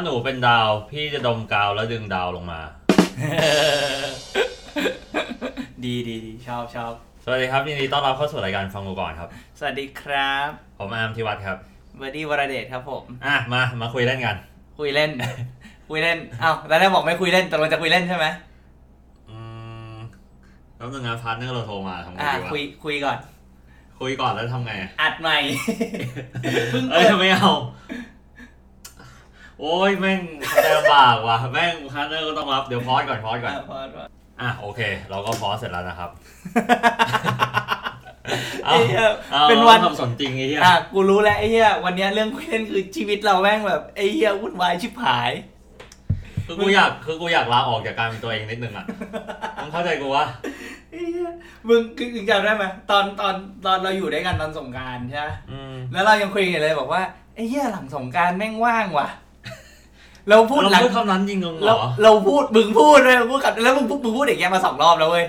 ถ้าหนูเป็นดาว พี่จะดมกาวแล้วดึงดาวลงมา ดีดีดีชอบชอบสวัสดีครับยินดีต้อนรับเข้าสู่รายการฟังกูก่อนครับ สวัสดีครับ ผมอาร์มธิวัฒน์ครับเบอร์ดี้วรเดชครับผม อะมามาคุยเล่นกัน คุยเล่น คุยเล่นอ้าวแล้วได้บอกไม่คุยเล่นตกลงจะคุยเล่นใช่ไหมอืมแล้วนึงนะ partner เราโทรมาทำไงอ่าดีวะคุยคุยก่อน คุยก่อนแล้วทำไงอะอัดใหม่ เพิ่งเอ้เปิยดไม่เอา โอ้ยแม่งใจลำบากว่ะแม่งพาร์ทเนอร์ก็ต้องรับเดี๋ยวพอสก่อนพอสก่อนอะพอพออะโอเค เราก็พอสเสร็จแล้วนะครับไอ้เหี้ยอาเป็นวันทำสนจริงไอ้เหี้ยอะกูรู้แล้วไอ้เหี้ยวันเนี้ยเรื่องคุยเล่นคือชีวิตเราแม่งแบบไอ้เหี้ยวุ่นวายชิบหาย คือกูอยากคือกูอยากลาออกจากการเป็นตัวเองนิดนึงอะมึงเข้าใจกูวะไอ้เหี้ยมึงคือจำได้ไหมตอนตอนตอนเราอยู่ด้วยกันตอนสงกรารใช่ไหมอืมแล้วเรายังคุยกันเลยบอกว่าไอ้เหี้ยหลังสงกรารแม่งว่างว่ะ เราพูดหลัเราง พูดคำนั้นจริงเหรเราอ เราพูดมึงพูดเลยมึงพูดกับแล้วมึงพูดมึงพูดอย่างเงี้ยมาสองรอบแล้วเว้ย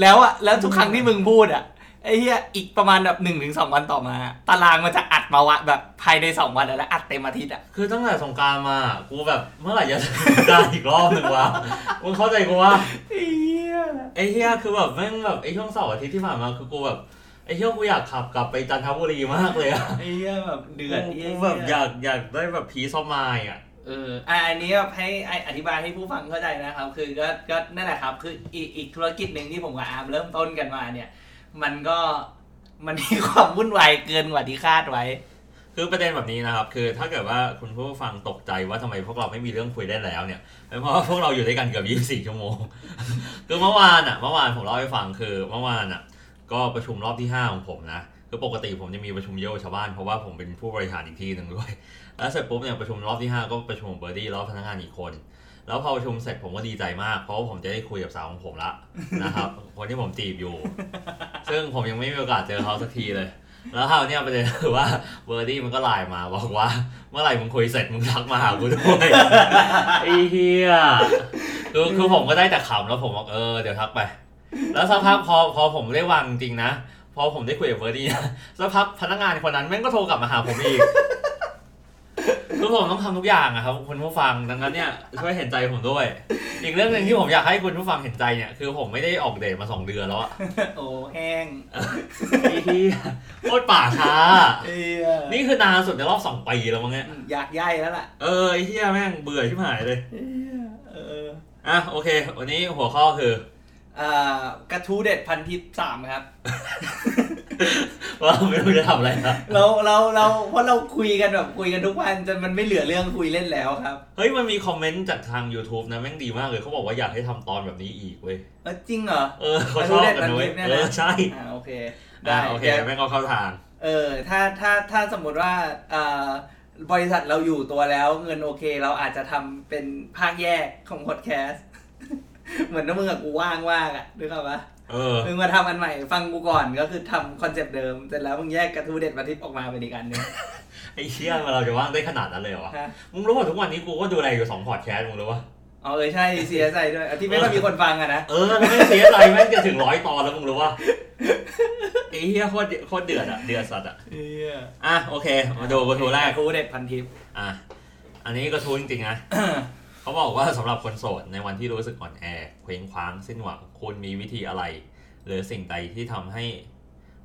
แล้วอะแล้วทุกครั้งที่มึงพูดอะไอ้เหี้ยอีกประมาณแบบหนึ่งถึงสองวันต่อมา ตารางมันจะอัดมาวะแบบภายในสองวันอะแล้วอัดเต็มอาทิตย์อะคือตั้งแต่สงกรารมา กูแบบเมื่อไหร่จะสงกรารอีกรอบหนึ่งวะมึงเข้าใจกูวะไอ้เหี้ยไอ้เหี้ยคือแบบแม่งแบบไอ้ช่วงเสาร์อาทิตย์ที่ผ่านมาคือกูแบบไอ้เหี้ยกูอยากขับกลับไปจันทบุรีมากเลยอะไอ้เหี้ยแบบเดือดกูไอ้เหี้ยแบบอยากอยากได้แบบผีซอมมายอะ เอออะอันนี้แบบให้ไอ้อธิบายให้ผู้ฟังเข้าใจนะครับ คือก็ก็นั่นแหละครับ คืออีกอีกธุรกิจหนึ่งที่ผมกับอาร์มเริ่มต้นกันมาเนี่ย มันก็มันมีความวุ่นวายเกินกว่าที่คาดไว้ คือประเด็นแบบนี้นะครับ คือถ้าเกิดว่าคุณผู้ฟังตกใจว่าทำไมพวกเราไม่มีเรื่องคุยได้แล้วเนี่ยเป็นเพราะว่าพวกเราอยู่ด้วยกันเกือบ24 ชั่วโมง คือเมื่อวานอะเมื่อวานผมเล่าให้ฟังคือเมื่อวานอะ ก็ประชุมรอบที่ 5 ของผมนะ คือปกติผมจะมีประชุมเยอะกว่าชาวบ้านเพราะว่าผมเป็นผู้บริหารอีกที่หนึ่งด้วยแล้วเสร็จปุ๊บเนี่ยประชุมรอบที่ 5 ก็ประชุมเบอร์ดี้แล้วพนักงานอีกคน แล้วพอประชุมเสร็จผมก็ดีใจมาก เพราะว่าผมจะได้คุยกับสาวของผมละนะครับคนที่ผมจีบอยู่ ซึ่งผมยังไม่มีโอกาสเจอเขาสักทีเลย แล้วคราวเนี้ยประเด็นคือว่าเบอร์ดี้มันก็ไลน์มาบอกว่า เมื่อไหร่มึงคุยเสร็จมึงทักมาหากูด้วยไอ้เหี้ยคือคือผมก็ได้แต่ขำแล้วผมบอกเออเดี๋ยวทักไป แล้วสักพักพอพอผมได้วางจริงนะ พอผมได้คุยกับเบอร์ดี้นะสักพักพนักงานคนนั้นแม่งก็โทรกลับมาหาผมอีกคือผมต้องทำทุกอย่างอะครับคุณผู้ฟังดังนั้นเนี่ยช่วยเห็นใจผมด้วย อีกเรื่องหนึ่งที่ผมอยากให้คุณผู้ฟังเห็นใจเนี่ยคือผมไม่ได้ออกเดทมาสองเดือนแล้วอะโอ้แห้งไอ้เหี้ยโคตรป่าช้าเอ้ยนี่คือนานสุดในรอบสองปีแล้วมั้งเนี่ยอยากย่ายแล้วล่ะเออไอ้เหี้ยแม่งเบื่อชิบหายเลยเอ้ยเอออะโอเค วันนี้หัวข้อคืออ่า กระทู้เด็ดพันทิปสามครับว่าไม่รู้จะทำอะไรนะเราเราเราเพราะเราคุยกันแบบคุยกันทุกวันจนมันไม่เหลือเรื่องคุยเล่นแล้วครับ เฮ้ยมันมีคอมเมนต์จากทาง YouTube นะแม่งดีมากเลยเขาบอกว่าอยากให้ทำตอนแบบนี้อีกเว้ยเออจริงเหรอ เออเขาชอบกันนะเว้ยอันนี้เอเด็ดอมันใช่อ่าโอเคได้ได้โอเคดี๋ยวแม่งก็เข้าทาง เออถ้าถ้าถ้าสมมติว่าเอ่อบริษัทเราอยู่ตัวแล้วเงินโอเค เราอาจจะทำเป็นภาคแยกของพอดแคสต์ เหมือนถ้ามึงกับกูว่างว่างอะนึกออกปะเออมึงมาทำอันใหม่ ฟังกูก่อนก็คือทำ concept เดิมเสร็จแล้วมึงแยกกระทู้เด็ดพันทิปออกมาเป็นอีกอันหนึงไอ้เชี่ยมันเราจะว่างได้ขนาดนั้นเลยเหรอวะฮะมึงรู้ว่าทุกวันนี้กูก็ดูแลอยู่สองพอดแคสต์มึงรู้ปะอ๋อเออใช่เสียใจด้วยอะที่ไม่ค่อยมีคนฟังอะนะเออแม่งเสียใจแม่งจะถึงร้อยตอนแล้วมึงรู้ปะไอ้เหี้ยโคตรโคตรเดือดอะเดือดสัตว์อะเอออะโอเค มาดูกระทู้แรกกระทู้เด็ดพันทิปอะอันนี้กระทู้จริงๆนะ เขาบอกว่าสำหรับคนโสดในวันที่รู้สึกอ่อนแอเคว้งคว้างสิ้นหวังคุณมีวิธีอะไร หรือสิ่งใดที่ทำให้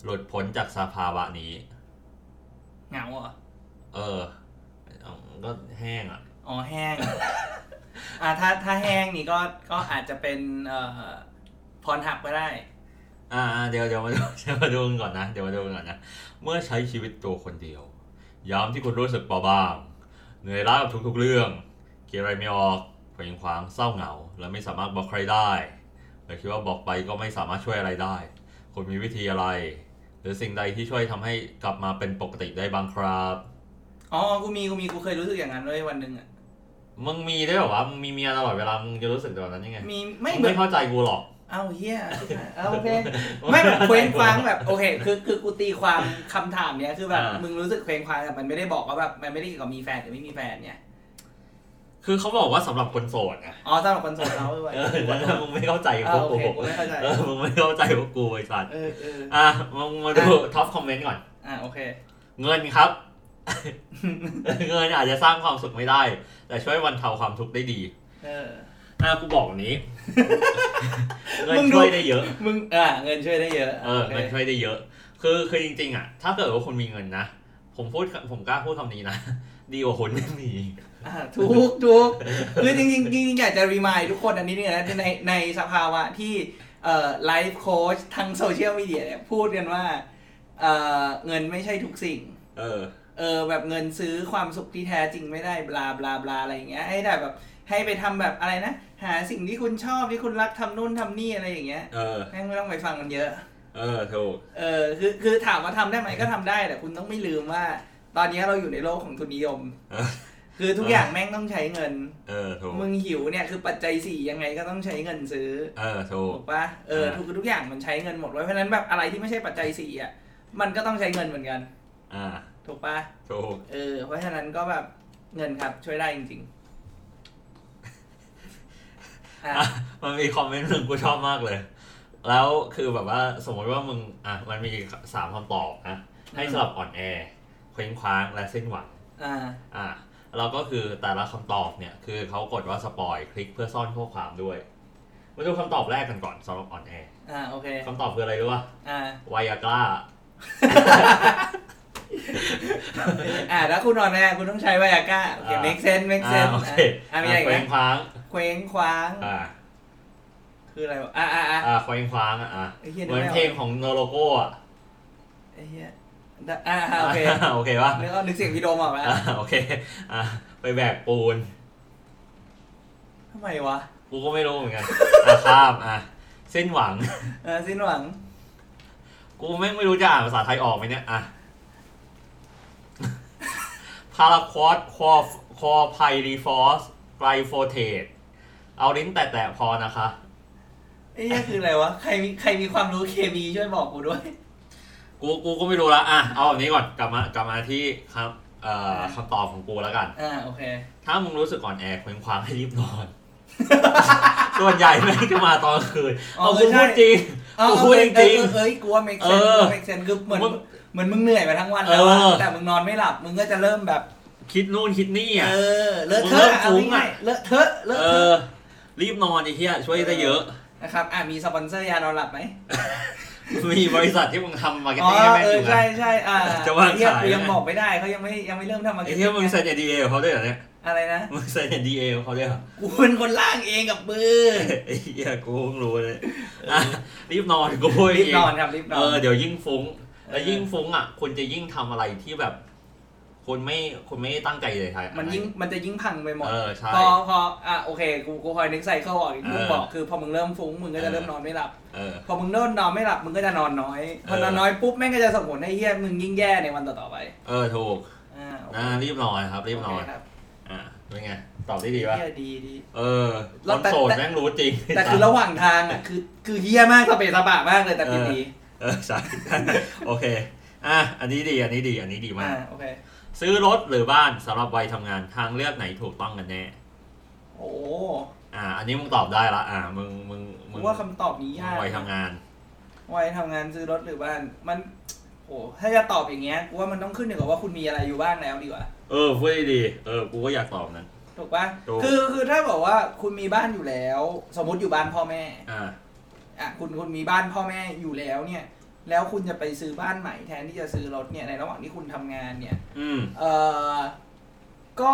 หลุดพ้นจากสภาวะนี้เหงาเหรอเออเอาก็แห้งอะอ๋อแห้งอ่าถ้าถ้าแห้งนี่ก็ก็อาจจะเป็นเอ่อพรหับก็ได้ อ่าๆเดี๋ยวเดี๋ยวมาดูเดี๋ยวมาดูกันก่อนนะเดี๋ยวมาดูกันก่อนนะเมื่อใช้ชีวิตตัวคนเดียว ยามที่คุณรู้สึกเบาบางเหนื่อยล้ากับทุกๆเรื่อง คิดอะไรไม่ออกเคว้งคว้างเศร้าเหงา และไม่สามารถบอกใครได้หรือคิดว่าบอกไปก็ไม่สามารถช่วยอะไรได้คุณมีวิธีอะไร หรือสิ่งใดที่ช่วยทำให้กลับมาเป็นปกติได้บ้างครับอ๋อกูมีกูมีกูเคยรู้สึกอย่างนั้นเลยวันหนึ่งอะมึงมีได้วยเหรอวะมึงมีเมียตลอดเวลามึงจะรู้สึกแบบนั้นยังไงมีไม่ไม่เหมือไม่นเข้าใจกูหรอกเอาเฮียเอาโอเคไม่แบบเคว้งคว้างแบบโอเคคือคือกูตีความคำถามเนี้ยคือแบบอ่ามึมึงรู้สึกเคว้งคว้างแต่มันไม่ได้บอกว่าแบบมันไม่ได้เกี่ยวกับมีแฟนหรือไม่มีแฟนเนี่ย คือเขาบอกว่าสำหรับคนโสดนะอ๋อสำหรับคนโสดเราด้วยเออแต่ถ้ามึงไม่เข้าใจอ่าพวกโอกูเคกูไม่เข้าใจเออมึงไม่เข้าใจพวกกูไอ้สัตว์เออเอออะมึงมาดูท็อปคอมเมนต์ก่อน อ่าโอเค เงินครับ เงินอาจจะสร้างความสุขไม่ได้ แต่ช่วยบรรเทาความทุกข์ได้ดี เอออะกูบอกแบบนี้เงินมึงดูช่วยได้เยอะ มึงอ่าเงินช่วยได้เยอะ เออเงินช่วยได้เยอะ คือคือจริง ๆ อะ ถ้าเกิดว่าคุณมีเงินนะผมพูดผมกล้าพูดคำนี้นะ ดีกว่าคนไม่มีอ่าถูกถูกคือจริงๆจริงๆอยากจะรีมายทุกคนอันนี้เนี่ยนะในในสภาวะที่เอ่อไลฟ์โค้ชทางโซเชียลมีเดียเนี่ยพูดกันว่าเอ่อเงินไม่ใช่ทุกสิ่ง เออ เออแบบเงินซื้อความสุขที่แท้จริงไม่ได้บลาบลาบลาอะไรอย่างเงี้ยให้แต่แบบให้ไปทำแบบอะไรนะ หาสิ่งที่คุณชอบที่คุณรักทำนู่นทำนี่อะไรอย่างเงี้ยเออแม่งไม่ต้องไปฟังมันเยอะ เออถูกเออคือคือถามว่าทำได้ไหมก็ทำได้แต่คุณต้องไม่ลืมว่า ตอนนี้เราอยู่ในโลกของทุนนิยมเออคือทุกอย่างแม่งต้องใช้เงิน เออถูกมึงหิวเนี่ยคือปัจจัยสี่ยังไงก็ต้องใช้เงินซื้อ เออถูกถูกปะเออทุกทุกอย่างมันใช้เงินหมดไว้เพราะฉะนั้นแบบอะไรที่ไม่ใช่ปัจจัยสี่อะ มันก็ต้องใช้เงินเหมือนกัน อ่า ถูกปะถูกเออ เพราะฉะนั้นก็แบบเงินครับช่วยได้จริงๆอะอะมันมีคอมเมนต์หนึ่งกูชอบมากเลย แล้วคือแบบว่าสมมติว่ามึงอะมันมีสามคำตอบนะให้สลับอ่อนแอ เคว้งคว้างและสิ้นหวังอ่าอะเราก็คือแต่ละคำตอบเนี่ยคือเขากดว่า spoil คลิกเพื่อซ่อนข้อความด้วยมาดูคำตอบแรกกันก่อนสำหรับอ่อนแออ่าโอเคคำตอบคืออะไรรู้ป่ะอ่าไวอากร้าอ่าถ้าคุณอ่อนแอคุณต้องใช้ไวอากร้าโอเคอ่า make sense make อ่า sense โอเคอ่ามีอะไรอีกเคไหมว้งคว้างเคว้งคว้างอ่าคืออะไรวะอ่าอ่าอ่าอ่าเคว้งคว้างอะอะไอ้เหี้ยเหมือนนึกไม่ออกเพลงของโนโลโก้อะไอ้เหี้ยได้ อ่าอ่าโอเคโอเคป่ะนึกเอานึกเสียงพี่โดมออกไหมอ่าโอเค อะไปแบกปูนทำไมวะ กูก็ไม่รู้เหมือนกันอะข้ามอะสิ้นหวังเออสิ้นหวัง กูแม่งไม่รู้จะอ่านภาษาไทยออกไหมเนี่ยอะพาราควอตคอคลอร์ไพริฟอสไกลโฟเซตเอาลิ้นแตะๆพอนะคะไอ้เหี้ยคืออะไรวะ ใครมีใครมีความรู้เคมีช่วยบอกกูด้วย กูกูก็ไม่รู้ละอะเอาแบบนี้ก่อนกลับมากลับมาที่ครับเอ่อคำตอบของกูแล้วกัน อ่าโอเค ถ้ามึงรู้สึกอ่อนแอเคว้งคว้างให้รีบนอน ส่วนใหญ่แม่งจะมาตอนคืนอ๋อเอาเอกูอใช่พูดจริงกูพูดจริงเออเออเออเอ้ยกูว่า make เอ sense อกูว่า make sense คือเหมือนมึงเหมือนมึงเหนื่อยมาทั้งวันแล้วอะเออแต่มึงนอนไม่หลับมึงก็จะเริ่มแบบ คิดนู่นคิดนี่อะเออเลอะเทมึงเริ่อะมเอาฟุ้งอะง่ายๆเลอะเทอะเลอะเอเทออะรีบนอนไอ้เหี้ยช่วยได้เยอะนะครับอะมีสปอนเซอร์ยานอนหลับไหม มีบริษัทที่มึงทำ marketing อ๋อให้แม่งเอออยู่ใช่นะใช่อ่าจะวางไอ้เหี้ยขายกูยังไหมบอกไม่ได้เขายังไม่ยังไม่เริ่มทำมาไอ้เหี้ยมึงเซ็น NDA กับเขาด้วยเหรอเนี่ยอะไรนะมึงเซ็น NDA กับเขาด้วยเหรอกูเป็นคนล่างเองกับมือไอ้เหี้ยกูเพิ่งรู้เลยอะรีบนอนกูพูดรีบเองนอนครับรีบนอเอนอเดี๋ยวยิ่งฟุ้งแล้วเออยิ่งฟุ้งอะคุณจะยิ่งทำอะไรที่แบบ คุณไม่คุณไม่ตั้งใจเลยใช่มันยิ่งมันจะยิ่งพังไปหมด เออใช่ พอพออะโอเค กูกูคอยนึกไซเคิลออกอีกที่มึงเออ บอกคือพอมึงเริ่มฟุ้งมึงก็จะเออเริ่มนอนไม่หลับ เออ พอมึงเริ่มนอนไม่หลับมึงก็จะนอนน้อย พอนอนเออน้อยปุ๊บแม่งก็จะส่งผลให้เฮี้ยมึงยิ่งแย่ในวันต่อๆไปเออถูกอ่าโอเคนะรีบนอนครับ รีบนอน โเคครับอะเป็นไง ตอบได้ดีปะเฮี้ยดีดี เออคแล้วนแต่โสดแต่ แม่งรู้จริง แต่คือระหว่างทางอะคือคือเฮี้ยมากสเปซสปะมากเลยแต่ผิดดีเออใช่ โอเค อะ อันนี้ดี อันนี้ดี อันนี้ดีมาอ่าก โอเค ซื้อรถหรือบ้านสำหรับวัยทำงานทางเลือกไหนถูกต้องกันแน่ โอ้อ่า อันนี้มึงตอบได้ละ อ่า มึงมึงมึกูงว่าคำตอบนี้ยากวัยทำงาน วัยทำงานซื้อรถหรือบ้าน มัน โอ้ถ้าจะตอบอย่างเงี้ยกูว่ามันต้องขึ้นอยู่กับว่าคุณมีอะไรอยู่บ้างแล้วดีกว่า เออพูดได้ดีเออ กูก็อยากตอบนั้น ถูกปะถูก คือคือถ้าบอกว่าคุณมีบ้านอยู่แล้ว สมมติอยู่บ้านพ่อแม่อ่า อะคุณคุณมีบ้านพ่อแม่อยู่แล้วเนี่ย แล้วคุณจะไปซื้อบ้านใหม่แทนที่จะซื้อรถเนี่ยในระหว่างที่คุณทำงานเนี่ยอืม เออก็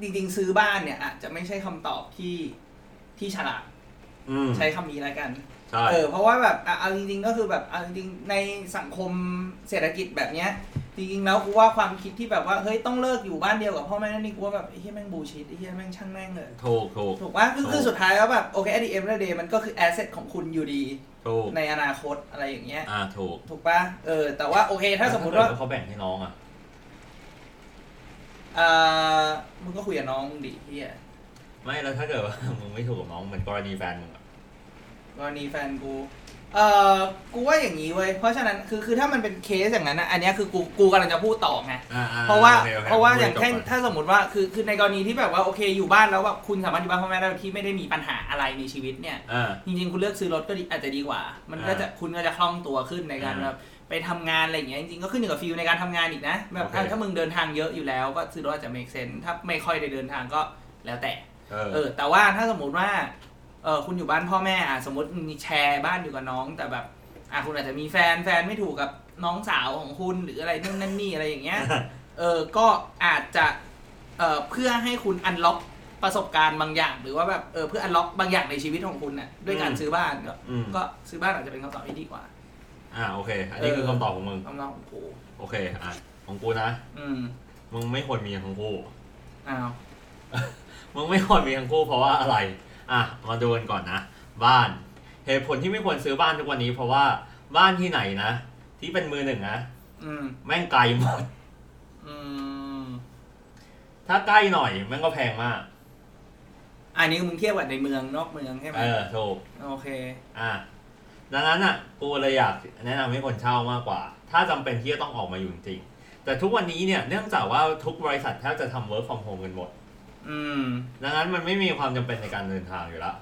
จริงๆ ซื้อบ้านเนี่ยอาจจะไม่ใช่คำตอบที่ที่ฉลาดอืม ใช้คำนี้แล้วกัน ใช่ เออเพราะว่าแบบอะเอาจริงๆก็คือแบบเอาจริงๆในสังคมเศรษฐกิจแบบเนี้ย จริงๆแล้วกูว่าความคิดที่แบบว่าเฮ้ยต้องเลิกอยู่บ้านเดียวกับพ่อแม่นั่นนี่กูว่าแบบไอ้เหี้ยแม่งบูชิดไอ้เหี้ยแม่งช่างแม่งเลยถูกถูกถูกปะคือถูกคือสุดท้ายแล้วแบบโอเค at the end of the day มันก็คือ asset ของคุณอยู่ดีถูกในอนาคตอะไรอย่างเงี้ยอ่าถูกถูกปะเออแต่ว่าโอเคถ้าสมมติว่าเกิดเขาแบ่งให้น้องอะอ่ามึงก็คุยกับน้องมึงดิเฮียไม่แล้วถ้าเกิดว่ามึงไม่ถูกกับน้องเหมือนกรณีแฟนมึงอะกรณีแฟนกู เอ่อกูว่าอย่างนี้เว้ย เพราะฉะนั้นคือคือถ้ามันเป็นเคสอย่างนั้นนะอันเนี้ยคือกูกูกำลังจะพูดต่อไง อ่าอ่เพราะว่าโอคโคเพราะว่าพูดอย่างจบเช่นก่นถ้าสมมติว่าคือคือในกรณีที่แบบว่าโอเคอยู่บ้านแล้วแบบคุณสามารถอยู่บ้านพ่อแม่ได้โดยที่ไม่ได้มีปัญหาอะไรในชีวิตเนี่ย อ่า จริงๆ คุณเลือกซื้อรถก็ดีอาจจะดีกว่า มันก็จะคุณก็จะคล่องตัวขึ้นในการอ่าแบบไปทำงานอะไรอย่างเงี้ยจริงๆ ก็ขึ้นอยู่กับฟิลในการทำงานอีกนะแบบโอเคถ้าถ้ามึงเดินทางเยอะอยู่แล้วก็ซื้อรถอาจจะ make sense ถ้าไม่ค่อยได้เดินทางก็แล้วแต่ เออเออ แต่ว่าถ้าสมมติว่า เออคุณอยู่บ้านพ่อแม่อะสมมติมีแชร์บ้านอยู่กับน้อง แต่แบบอะคุณอาจจะมีแฟนแฟนไม่ถูกกับน้องสาวของคุณหรืออะไรนู่นนั่นนี่อะไรอย่างเงี้ยเออก็อาจจะเอ่อเพื่อให้คุณอันล็อกประสบการณ์บางอย่าง หรือว่าแบบเออเพื่ออันล็อกบางอย่างในชีวิตของคุณน่ะด้วยการอืมซื้อบ้านก็อืม ก็ซื้อบ้านอาจจะเป็นคำตอบที่ดีกว่า อ่าโอเค อันนี้คือคำตอบของมึง คำตอบของกูโอเคอะของกูนะ อืมมึงไม่ควรมีทั้งคู่ อ้าว มึงไม่ควรมีทั้งคู่เพราะว่าอะไร อะมาดูกันก่อนนะ บ้านเหตุผลที่ไม่ควรซื้อบ้านทุกวันนี้ เพราะว่าบ้านที่ไหนนะ ที่เป็นมือหนึ่งนะอืมแม่งไกลหมด อืมถ้าใกล้หน่อยแม่งก็แพงมากอันนี้มึงเทียบกับในเมืองนอกเมืองใช่ไหมเออถูกโอเค อะดังนั้นอะกูเลยอยากแนะนำให้คนเช่ามากกว่า ถ้าจำเป็นที่จะต้องออกมาอยู่จริงๆแต่ทุกวันนี้เนี่ยเนื่องจากว่าทุกบริษัทแทบจะทำ work from home กันหมด อืม ดังนั้นมันไม่มีความจำเป็นในการเดินทางอยู่แล้ว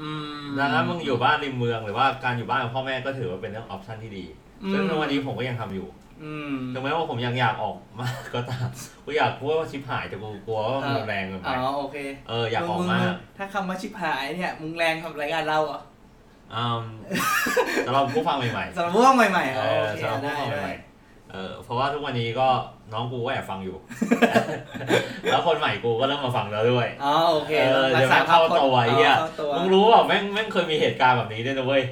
อืม ดังนั้นมึงอยู่บ้านริมเมืองหรือว่าการอยู่บ้านกับพ่อแม่ก็ถือว่าเป็นเรื่องออปชันที่ดีซึ่งในวันนี้ผมก็ยังทำอยู่ อืม ถึงแม้ว่าผมยังอยากออกมาก็ตามกูอยากพูดว่าชิบหายแต่กูกลัวว่ามันรุนแรงเกินไปอ๋อโอเคเอออยากออกมึงมากงถ้าคำว่าชิบหายเนี่ย มึงแรงกับรายการเราเหรอะอืมสำหรับผู้ฟังใหม่สำหรับพวกใหม่ๆๆเออ๋ออโอเคสำหรับผู้ได้ฟังได้ ใหม่ๆ เออเพราะว่าทุกวันนี้ก็น้องกูก็แอบฟังอยู่ แล้วคนใหม่กูก็เริ่มมาฟังแล้วด้วยอ๋อโอเคเออรัเดี๋กยวษาแม่งเข้าตัวไอ้เหี้ยเข้าตัวมึงรู้เปล่าแม่งแม่งเคยมีเหตุการณ์แบบนี้ด้วยนะเว้ย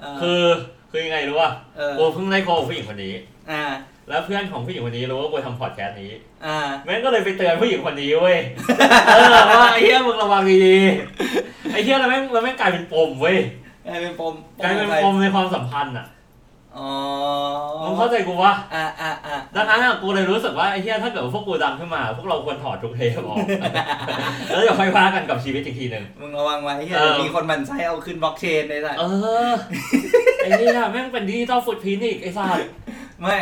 เออคือคือยังไงรู้ป่ะเออกูเพิ่งได้โคกับผู้หญิงคนนี้อ่าแล้วเพื่อนของผู้หญิงคนนี้รู้ว่ากูทำพอดแคสต์นี้ อ่า แม่งก็เลยไปเตือนผู้หญิงคนนี้เว้ย เออว่าไอ้เหี้ยมึงระวังดีๆ ไอ้เหี้ยแล้วแม่งแล้วแม่งกลายเป็นปมเว้ย กลายเป็นปม กลายเป็นอะไรปมในความสัมพันธ์อะ อ๋อมึงเข้าใจกูวะอ่าอ่าอ่าดังนั้นอะกูเลยรู้สึกว่าไอ้เหี้ยถ้าเกิดว่าพวกกูดังขึ้นมา พวกเราควรถอดทุกเทปออก แล้วเดี๋ยวค่อยว่ากันกับชีวิตอีกทีหนึ่งมึงระวังไว้เฮียเออเดี๋ยวมีคนมันใช้เอาขึ้นบล็อกเชนเลยสัตว์เออไอ้เหี้ยแม่งเป็น digital footprint อีกไอ้สัสไม่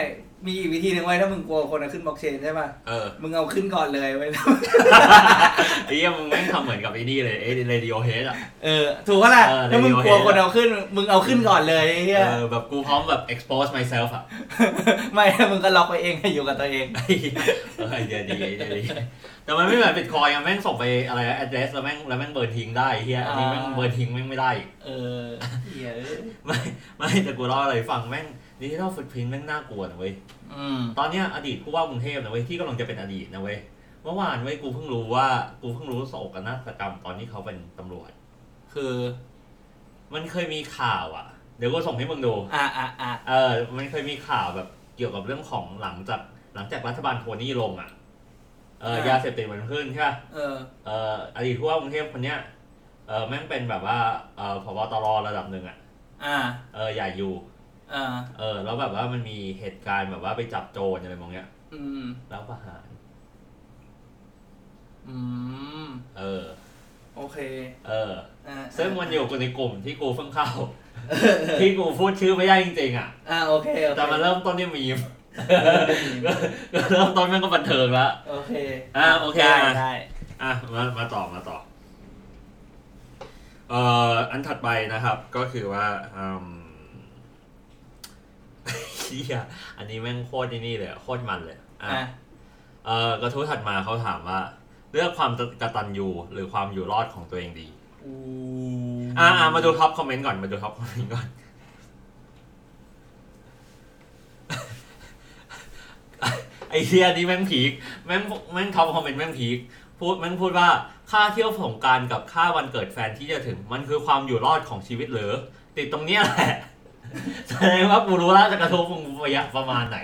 มีอีกวิธีหนึ่งไว้ถ้ามึงกลัวคนเอาขึ้นบล็อกเชนใช่ป่ะ เออมึงเอาขึ้นก่อนเลยไว้ไอ้เหี้ยมึงแม่งทำเหมือนกับไอ้นี่เลยไอ้ Radiohead อะ เออ ถูกปะล่ะเออ ถ้ามึง Radiohead กลัวคนเอาขึ้น มึงเอาขึ้นก่อนเลยไอ้เหี้ยเออแบบกูพร้อมแบบ expose myself อะไม่มึงก็ล็อกไปเองให้อยู่กับตัวเอง ไอ้เหี้ยเออไอเดียดีไอเดียดีแต่มันไม่เหมือนบิตคอยน์อะแม่งส่งไปอะไรนะ address แล้วแม่งแล้วแม่ง burn ทิ้งได้ไอ้เหี้ยอันนี้แม่งอ่า burn ทิ้งแม่งไม่ได้ เออเฮียเอ้ย ไม่ไม่แต่กูเล่าอะไรให้ฟังแม่ง digital footprint แม่งน่ากลัวนะเว้ยอืม ตอนเนี้ยอดีตผู้ว่ากรุงเทพนะเว้ยที่กำลังจะเป็นอดีตนะเว้ยเมื่อวานเว้ยกูเพิ่งรู้ว่ากูเพิ่งรู้โศกนาฏกรรมตอนที่เขาเป็นตำรวจ คือ มันเคยมีข่าวอะ เดี๋ยวกูส่งให้มึงดู อ่าอ่าอ่าเออ มันเคยมีข่าวแบบเกี่ยวกับเรื่องของหลังจากหลังจากรัฐบาลโทนี่ลงอะ เออยาเสพติดมันขึ้นใช่ปะเออ เอ่ออดีตผู้ว่ากรุงเทพคนเนี้ย เออแม่งเป็นแบบว่า เออพบตรระดับหนึ่งอะ อ่า เออใหญ่อยู่ อ่าเออ แล้วแบบว่ามันมีเหตุการณ์แบบว่าไปจับโจรอะไรมองเนี้ย อืม แล้วประหาร อืม เออ โอเค เออ อ่าซึ่งมันอยู่กูในกลุ่มที่กูเพิ่งเข้า ที่กูพูดชื่อไม่ได้จริงๆอะ อ่าโอเคโอเคแต่มันเริ่มต้นที่มีมก็เริ่มต้นแม่งก็บันเทิงแล้วโอเคอ่าโอเค ได้อะได้อะมามาต่อมาต่อ เอ่ออันถัดไปนะครับ ก็คือว่าอืม เฮียอันนี้แม่งโคตรนี่เลยโคตรมันเลยอะอะเอ่อกระทู้ถัดมาเขาถามว่า เลือกความกตัญญูหรือความอยู่รอดของตัวเองดีอู้อ่าอ่ามาดู top comment ก่อนมาดู top comment ก่อนไอ้เหี้ยนี้แม่ง peak แม่งแม่ง top comment แม่ง peak พูดแม่งพูดว่าค่าเที่ยวสงกรานต์กับค่าวันเกิดแฟนที่จะถึง มันคือความอยู่รอดของชีวิตหรือ ติดตรงเนี้ยแหละ แสดงว่ากูรู้แล้วจะกระทบมึงระยะประมาณไหน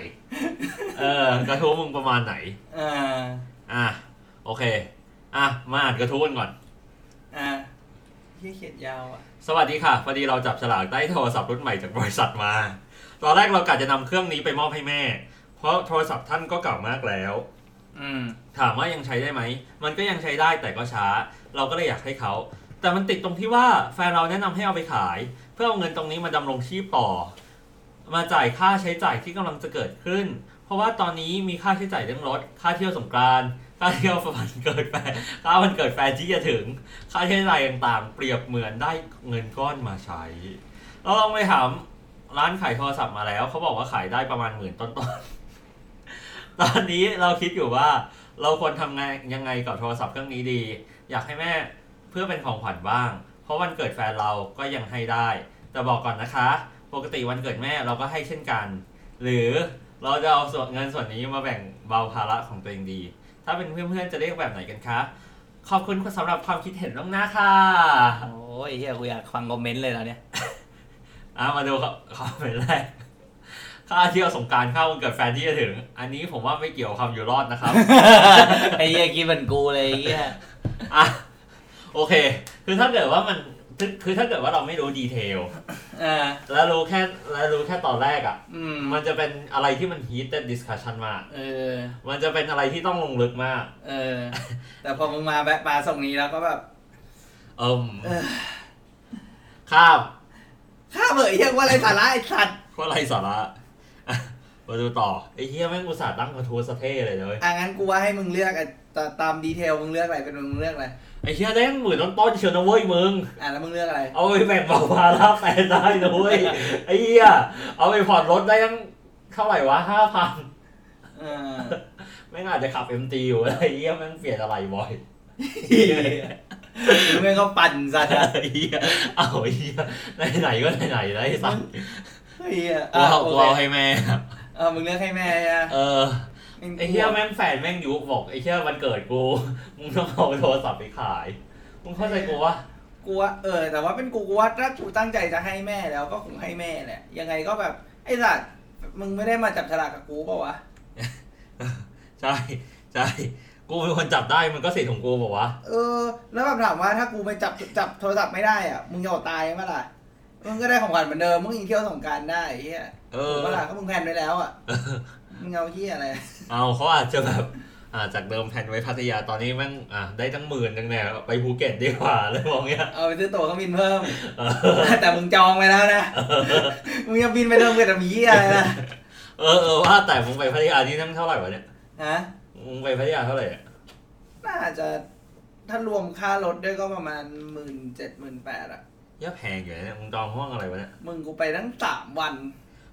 เออกระทบมึงประมาณไหน อ่า อะโอเค อะมาอ่านกระทู้กันก่อน อ่าเฮียเขียนยาวอะ สวัสดีค่ะ พอดีเราจับฉลากได้โทรศัพท์รุ่นใหม่จากบริษัทมา ตอนแรกเรากะจะนำเครื่องนี้ไปมอบให้แม่ เพราะโทรศัพท์ท่านก็เก่ามากแล้ว อืม ถามว่ายังใช้ได้ไหม มันก็ยังใช้ได้แต่ก็ช้า เราก็เลยอยากให้เขา แต่มันติดตรงที่ว่าแฟนเราแนะนำให้เอาไปขาย เพื่อเอาเงินตรงนี้มาดำรงชีพต่อ มาจ่ายค่าใช้จ่ายที่กำลังจะเกิดขึ้น เพราะว่าตอนนี้มีค่าใช้จ่ายเรื่องรถ ค่าเที่ยวสงกรานค่าเที่ยววันเกิดแฟนค่าวันเกิดแฟนที่จะถึง ค่าใช้จ่ายต่างๆ เปรียบเหมือนได้เงินก้อนมาใช้ เราลองไปถามร้านขายโทรศัพท์มาแล้ว เขาบอกว่าขายได้ประมาณหมื่นต้นๆ ตอนนี้เราคิดอยู่ว่าเราควรทำไงยังไงกับโทรศัพท์เครื่องนี้ดี อยากให้แม่ พื่อเป็นของขวัญบ้าง เพราะวันเกิดแฟนเราก็ยังให้ได้ แต่บอกก่อนนะคะ ปกติวันเกิดแม่เราก็ให้เช่นกัน หรือเราจะเอาส่วนเงินส่วนนี้มาแบ่งเบาภาระของตัวเองดี ถ้าเป็นเพื่อนๆจะเรียกแบบไหนกันคะ ขอบคุณสำหรับความคิดเห็นล่วงหน้าค่ะ โอ้ยเฮียกูอยากฟังคอมเมนต์เลยแล้วเนี่ยอะมาดูครับคอมเมนต์แรกค่าเที่ยวสงกรารเข้าวันเกิดแฟนที่จะถึง อันนี้ผมว่าไม่เกี่ยวกับความอยู่รอดนะครับ ไอ้เฮียคิดเหมือนกูเลยไอ้เฮียอะ โอเค คือถ้าเกิดว่ามันคือคือถ้าเกิดว่าเราไม่รู้ดีเทลอ่าแล้วรู้แค่แล้วรู้แค่ตอนแรกอะ อืม มันจะเป็นอะไรที่มัน heated discussion มาก เออ มันจะเป็นอะไรที่ต้องลงลึกมาก เออ แต่พอมึงมาแบบมาส่งนี้แล้วก็แบบเอิมเออข้ามข้าเบอร์เฮียว่าอะไรสาระไอ้สัตว์ว่าไรสาระอะมาดูต่อไอ้เฮียแม่งอุตส่าห์ตั้งกระทู้สะเท่เลยเลยอะงั้นกูว่าให้มึงเลือกอะตาตามดีเทลมึงเลือกอะไรเป็นมึงเลือกอะไรไอ้เฮียได้หมื่นต้นต้นๆเชียวนะเว้ยมึง อะแล้วมึงเลือกอะไร เอาไปแบ่งเบาภาระแฟนได้นะเว้ยไอ้เฮียเอาไปผ่อนรถได้ตั้งเท่าไหร่วะห้าพันเออไม่งอาจจะขับเอ็มตีอยู่ไอ้เฮียแม่งเปลี่ยนอะไรบ่อยมึงไม่ก็ปั่นสัตว์อะไอ้เฮียเอาไอ้เฮียไหนๆก็ไหนๆแล้วไอ้สัสเฮียกูเอากูเอาให้แม่ เออมึงเลือกให้แม่อะเออ ไอ้เฮียแม่งแฟนแม่งยุบอกไอ้เฮียวันเกิดกู มึงต้องเอาโทรศัพท์ไปขาย มึงเข้าใจกูวะกูว่าเออ แต่ว่าเป็นกูกูว่าถ้ากูตั้งใจจะให้แม่แล้วก็คงให้แม่แหละ ยังไงก็แบบไอ้สัตว์มึงไม่ได้มาจับฉลากกับกูเปล่าวะ ใช่ใช่กูเป็นคนจับได้มันก็สิทธิ์ของกูบอกวะเออ แล้วแบบถามว่าถ้ากูไปจับจับโทรศัพท์ไม่ได้อะมึงจะอดตายไหมล่ะมึงก็ได้ของขวัญเหมือนเดิมมึงยังเที่ยวสงกรารได้ไอ้เฮียเอถูอกปะล่ะก็มึงแพลนไว้แล้วอะ มึงเอาเฮียอะไร เอาเขาอาจจะแบบอ่าจากเดิมแผนไว้พัทยาตอนนี้แม่งอะได้ตั้งหมื่นนึงเนี่ยไปภูเก็ตดีกว่าอะไรมองเงี้ยเอาไปซื้อตั๋วเครื่องบินเพิ่มเออแต่มึงจองไปแล้วนะมึงจะบินไปเริ่มกันแต่มีเฮียอะไรนะเออเออว่าแต่มึงไปพัทยานี่นั่งเท่าไหร่วะเนี่ยฮะมึงไปพัทยาเท่าไหร่อะน่าจะถ้ารวมค่ารถด้วยก็ประมาณหมื่นเจ็ดหมื่นแปดอะเยอะแพงอยู่นะเนี่ยมึงจองห้องอะไรวะเนี่ยมึงกูไปทั้งสามวัน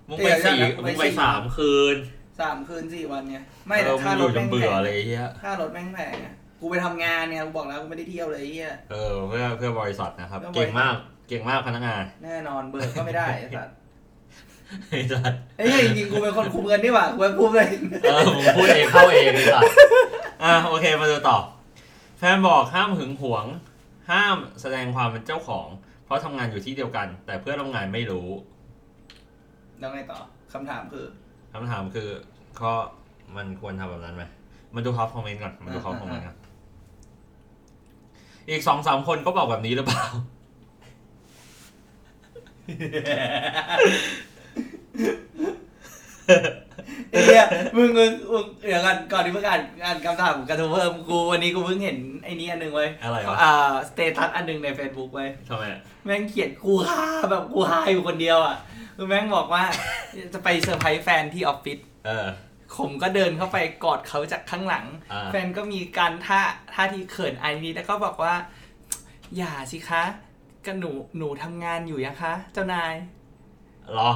มึงไปสี่เดี๋ยวนะมึงไปไปสี่สามคืน สามคืนสี่วันไงไม่เอแต่อมึค่างอรยู่ถจแม่นงแพเบื่องเลยไอ้เฮียค่ารถแม่งแพงอะกูไปทำงานเนี่ยกูบอกแล้วกูไม่ได้เที่ยวเลยไอ้เฮีย เออเพื่อเพื่อบริษัทนะครับ เพื่อบริษัท เก่งมากเก่งมากพนักงานแน่นอนเบิกก็ไม่ได้ไอ้สัสไอ้สัสไอ้เหี้ยจริงๆกูเป็นคนคุมเงินนี่หว่ากูเป็นพูดเลยเออผมพูดเองเข้าเองไอ้สัสอะโอเคมาดูต่อ แฟนบอกห้ามหึงหวง ห้ามแสดงความเป็นเจ้าของ เพราะทำงานอยู่ที่เดียวกัน แต่เพื่อนร่วมงานไม่รู้ แล้วไงต่อคำถามคือ คำถามคือก็มันควรทำแบบนั้นไหมมาดูครับคอมเมนต์ก่อนมาดูครับคอมเมนต์ก่อนอีกสองสามคนก็บอกแบบนี้หรือเปล่า ไอ้เหี้ยมึงมึงมึงเดี๋ยวก่อนก่อนที่มึงอ่านอ่านคำถามกระทู้เพิ่มกูวันนี้กูเพิ่งเห็นไอ้นี้อันหนึ่งเว้ยอะไรวะ อ่า status อันหนึ่งใน Facebook เว้ยทำไมอะแม่งเขียนกูฮาแบบกูฮาอยู่คนเดียวอะ คือแม่งบอกว่าจะไปเซอร์ไพรส์แฟนที่ออฟฟิศเออผมก็เดินเข้าไปกอดเขาจากข้างหลังอ่าแฟนก็มีการท่าท่าทีเขินอายนิดแล้วก็บอกว่า อย่าสิคะก็หนูหนูทำงานอยู่นะคะ เจ้านายรอ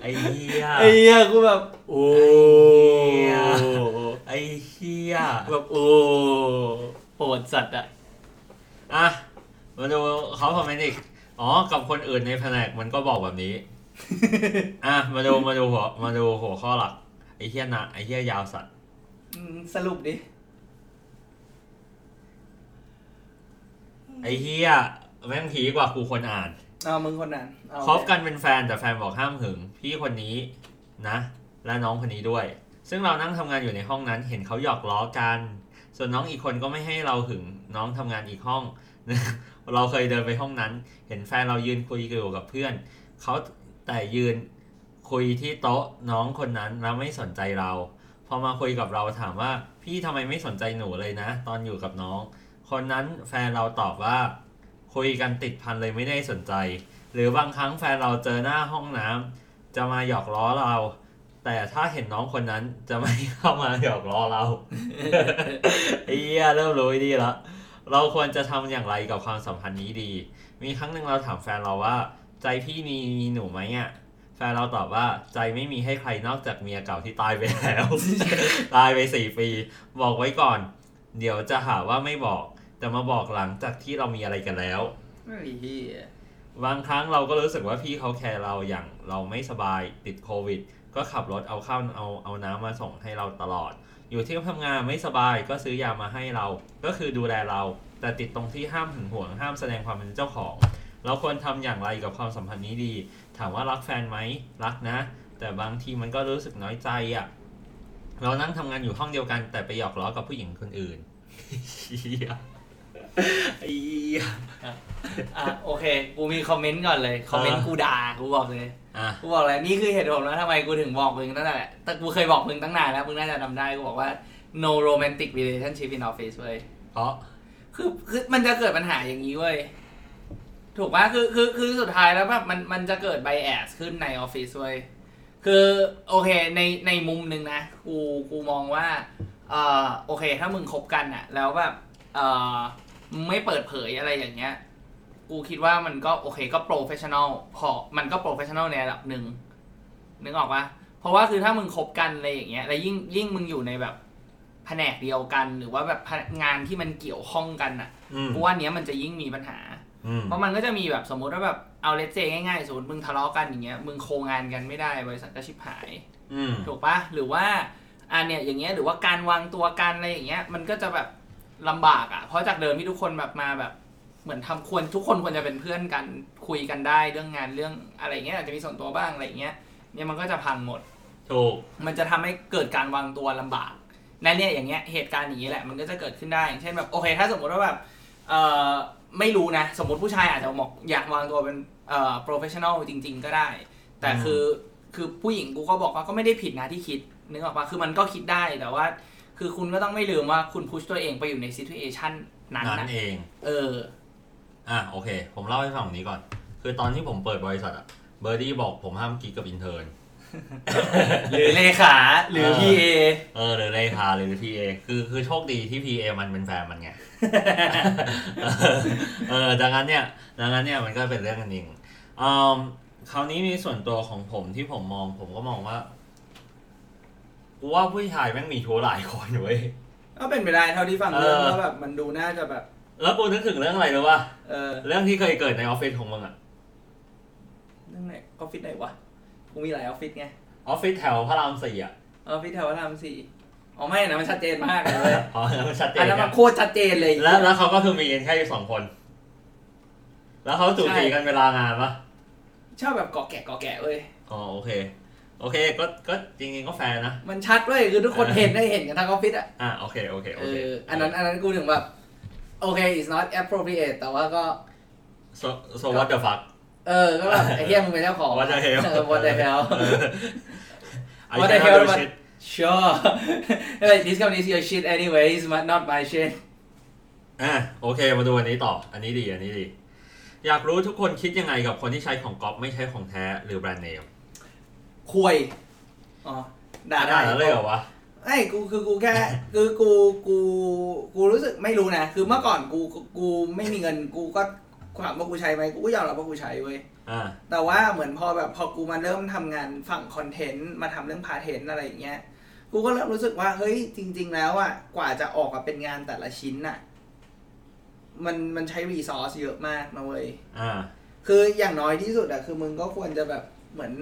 ไอ้เหี้ยไอ้เหี้ยกูแบบโอ้เหี้ยไอ้เหี้ยแบบโอ้โหดสัตว์อะอะมาดูเขาคอมเมนต์อีก อ๋อ กับคนอื่นในแผนกมันก็บอกแบบนี้ อะ มาดูมาดูหัวมาดูหัวข้อหลัก ไอ้เหี้ยนะไอ้เหี้ยยาวสัตว์อืมสรุปดิ ไอ้เหี้ยแม่งผีกว่ากูคนอ่านเอามึงคนนั้นเอาคบกันเป็นแฟนแต่แฟนบอกห้ามหึง พี่คนนี้นะ และน้องคนนี้ด้วย ซึ่งเรานั่งทำงานอยู่ในห้องนั้น เห็นเขาหยอกล้อกัน ส่วนน้องอีกคนก็ไม่ให้เราหึง น้องทำงานอีกห้อง เราเคยเดินไปห้องนั้น เห็นแฟนเรายืนคุยอยู่กับเพื่อนเขาแต่ยืนคุยที่โต๊ะน้องคนนั้นแล้วไม่สนใจเรา พอมาคุยกับเราถามว่า พี่ทำไมไม่สนใจหนูเลยนะ ตอนอยู่กับน้อง คนนั้นแฟนเราตอบว่า คุยกันติดพันเลยไม่ได้สนใจ หรือบางครั้งแฟนเราเจอหน้าห้องน้ำจะมาหยอกล้อเรา แต่ถ้าเห็นน้องคนนั้นจะไม่เข้ามาหยอกล้อเราไอ้เหี้ยเริ่มรู้ดีละ เราควรจะทำอย่างไรกับความสัมพันธ์นี้ดี มีครั้งหนึ่งเราถามแฟนเราว่า ใจพี่มีมีหนูไหมอะแฟนเราตอบว่าใจไม่มีให้ใครนอกจากเมียเก่าที่ตายไปแล้ว ตายไปสี่ปี บอกไว้ก่อน เดี๋ยวจะหาว่าไม่บอก แต่มาบอกหลังจากที่เรามีอะไรกันแล้วไอ้เหี้ยบางครั้งเราก็รู้สึกว่าพี่เขาแคร์เราอย่างเราไม่สบายติดโควิด ก็ขับรถเอาข้าวเอาเอาน้ำมาส่งให้เราตลอด อยู่ที่ทำงานไม่สบายก็ซื้อยามาให้เรา ก็คือดูแลเรา แต่ติดตรงที่ห้ามหึงหวง ห้ามแสดงความเป็นเจ้าของ เราควรทำอย่างไรกับความสัมพันธ์นี้ดี ถามว่ารักแฟนไหมรักนะ แต่บางทีมันก็รู้สึกน้อยใจอะ่ะเรานั่งทำงานอยู่ห้องเดียวกัน แต่ไปหยอกล้อกับผู้หญิงคนอื่นเหี้ยเหี้ย อะโอเค กูมีคอมเมนต์ก่อนเลย คอมเมนต์เออกูด่า กูบอกเลย อะกูบอกเลยนี่คือเหตุผลว่าทำไมกูถึงบอกมึงตั้งแต่แต่กูเคยบอกมึงตั้งนานแล้ว มึงน่าจะจำได้ กูบอกว่า no romantic relationship in office เว้ยเพราะคือคือมันจะเกิดปัญหาอย่างนี้เว้ย ถูกปะคือคือคือสุดท้ายแล้วแบบมันมันจะเกิดไบแอสขึ้นในออฟฟิศเว้ย คือโอเคในในมุมหนึ่งนะ กูกูมองว่าเอ่อโอเค ถ้ามึงคบกันอะแล้วแบบเอ่อมึงไม่เปิดเผยอะไรอย่างเงี้ย กูคิดว่ามันก็โอเคก็ professional พอมันก็ professional ในระดับหนึ่งนึกออกปะเพราะว่าคือถ้ามึงคบกันอะไรอย่างเงี้ยแล้วยิ่งยิ่งมึงอยู่ในแบบแผนกเดียวกัน หรือว่าแบบงานที่มันเกี่ยวข้องกันอะอืมกูว่าเนี้ยมันจะยิ่งมีปัญหาอืมเพราะมันก็จะมีแบบสมมุติว่าแบบเอาเลเจง่ายๆสมมติมึงทะเลาะกันอย่างเงี้ยมึง co งานกันไม่ได้บริษัทก็ชิบหายอืมถูกปะหรือว่าอันเนี้ยอย่างเงี้ยหรือว่าการวางตัวกันอะไรอย่างเงี้ยมันก็จะแบบลำบากอะเพราะจากเดิมที่ทุกคนแบบมาแบบ เหมือนทำควรทุกคนควรจะเป็นเพื่อนกันคุยกันได้เรื่องงานเรื่องอะไรเงี้ยอาจจะมีส่วนตัวบ้างอะไรเงี้ยเนี่ยมันก็จะพังหมดถูกมันจะทำให้เกิดการวางตัวลำบากนั่นเนี่ยอย่างเงี้ยเหตุการณ์อย่างนี้แหละมันก็จะเกิดขึ้นได้อย่างเช่นแบบโอเค ถ้าสมมติว่าแบบเอ่อไม่รู้นะ สมมติผู้ชายอาจจะบอกอยากวางตัวเป็นเอ่อ professional จริง ๆ ก็ได้ แต่อืมคือคือผู้หญิงกูก็บอกว่าก็ไม่ได้ผิดนะที่คิดนึกออกปะคือมันก็คิดได้แต่ว่า คือคุณก็ต้องไม่ลืมว่าคุณ push ตัวเองไปอยู่ใน situation นั้นนั้นนะเอง เออ อะโอเค ผมเล่าให้ฟังแบบนี้ก่อน คือตอนที่ผมเปิดบริษัทอะเบอร์ดี้บอกผมห้ามกิ๊กกับ intern หรือเลขาหรือเออ PA เออหรือเลขาหรือ PA คือคือโชคดีที่ PA มันเป็นแฟนมันไงเออดังนั้นเนี่ยดังนั้นเนี่ยมันก็เป็นเรื่องกันเองอืมคราวนี้ในส่วนตัวของผมที่ผมมอง ผมก็มองว่ากูว่าผู้ชายแม่งมีชู้หลายคนเว้ยก็เป็นไปได้เท่าที่ฟังเรื่องเออแล้วแบบมันดูน่าจะแบบ แล้วกูนึกถึงเรื่องอะไรรู้ป่ะเออเรื่องที่เคยเกิดในออฟฟิศของมึงอะเรื่องไหนออฟฟิศไหนวะกูมีหลายออฟฟิศไงออฟฟิศแถวพระรามสี่อะออฟฟิศแถวพระรามสี่อ๋อไม่นะมันชัดเจนมากเลยเว้ยอ๋อแล้วมันชัดเจอันนั้นไงมันโคตรชัดเจนเลย แล้วแล้วเขาก็คือมีกันแค่อยู่สองคน แล้วเขาจูจีกันเวลางานปะชอบแบบเกาะแกะเกาะแกะเว้ยอ๋อโอเค โอเคก็ก็จริงๆก็แฟร์นะมันชัดเว้ยคือทุกคนเห็นได้เห็นกันทั้งออฟฟิศอะอะโอเคโอเคเอโอเคออันนั้นอันนั้นกูถึงแบบ โอเค it's not appropriate แต่ว่าก็ so so what the fuck เออ ก็แบบไอ้เหี้ยมึงเป็นเจ้าของ what the hell เออ what the hell เออ I What the cannot hell do but- shit sure like this company is your shit anyways but not my shit อะโอเค มาดูอันนี้ต่อ อันนี้ดี อันนี้ดี อยากรู้ทุกคนคิดยังไงกับคนที่ใช้ของก๊อปไม่ใช้ของแท้หรือแบรนด์เนมคุยอ๋อด่าได้แล้วเลยเหรอวะ ไอ้กูคือกูแค่คือกูกูกูรู้สึกไม่รู้นะคือเมื่อก่อนกูกูกูไม่มีเงินกูก็ถามว่ากูใช้ไหมกูก็ยอมรับว่ากูใช้เว้ยอ่าแต่ว่าเหมือนพอแบบพอกูมาเริ่มทำงานฝั่งคอนเทนต์มาทำเรื่องพาเทนต์อะไรอย่างเงี้ยกูก็เริ่มรู้สึกว่าเฮ้ยจริง ๆ แล้วอะกว่าจะออกมาเป็นงานแต่ละชิ้นน่ะ มันมันใช้รีซอสเยอะมากนะเว้ยอ่าคืออย่างน้อยที่สุดอะคือมึงก็ควรจะแบบเหมือน